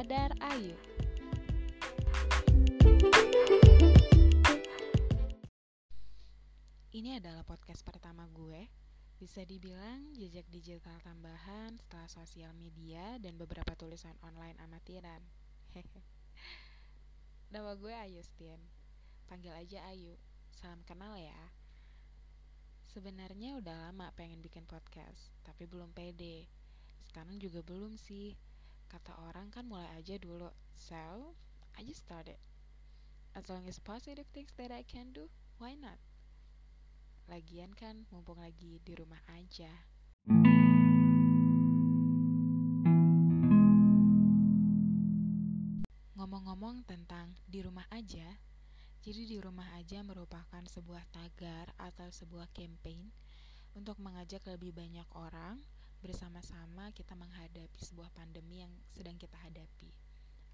Ayu. Ini adalah podcast pertama gue. Bisa dibilang jejak digital tambahan setelah sosial media dan beberapa tulisan online amatiran. Nama gue Ayu Stien. Panggil aja Ayu. Salam kenal ya. Sebenarnya udah lama pengen bikin podcast, tapi belum pede. Sekarang juga belum sih. Kata orang kan mulai aja dulu. So, I just started. As long as positive things that I can do, why not? Lagian kan mumpung lagi di rumah aja. Ngomong-ngomong tentang di rumah aja, jadi di rumah aja merupakan sebuah tagar atau sebuah campaign untuk mengajak lebih banyak orang bersama-sama kita menghadapi sebuah pandemi yang sedang kita hadapi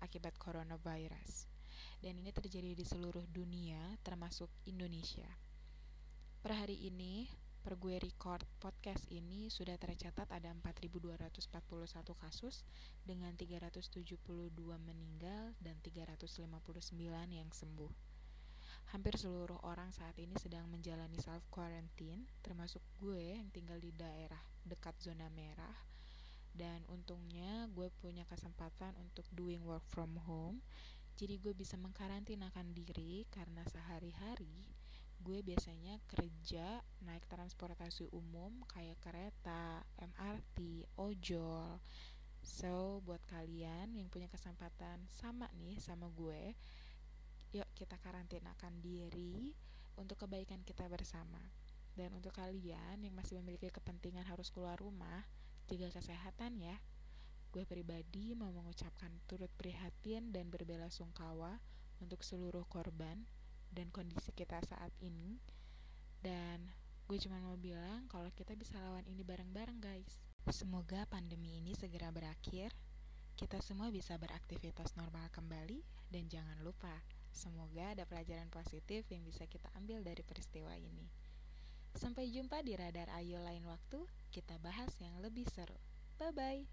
akibat coronavirus. Dan ini terjadi di seluruh dunia termasuk Indonesia. Per hari ini, per gue record podcast ini sudah tercatat ada 4.241 kasus dengan 372 meninggal dan 359 yang sembuh. Hampir seluruh orang saat ini sedang menjalani self quarantine, termasuk gue yang tinggal di daerah dekat zona merah. Dan untungnya gue punya kesempatan untuk doing work from home. Jadi gue bisa mengkarantinakan diri karena sehari-hari gue biasanya kerja naik transportasi umum kayak kereta, MRT, ojol. So, buat kalian yang punya kesempatan sama nih sama gue, yuk kita karantinakan diri untuk kebaikan kita bersama. Dan untuk kalian yang masih memiliki kepentingan harus keluar rumah, jaga kesehatan ya. Gue pribadi mau mengucapkan turut prihatin dan berbela sungkawa untuk seluruh korban dan kondisi kita saat ini. Dan gue cuma mau bilang kalau kita bisa lawan ini bareng-bareng guys. Semoga pandemi ini segera berakhir. Kita semua bisa beraktivitas normal kembali dan jangan lupa Semoga ada pelajaran positif yang bisa kita ambil dari peristiwa ini. Sampai jumpa di Radar Ayo lain waktu, kita bahas yang lebih seru. Bye-bye.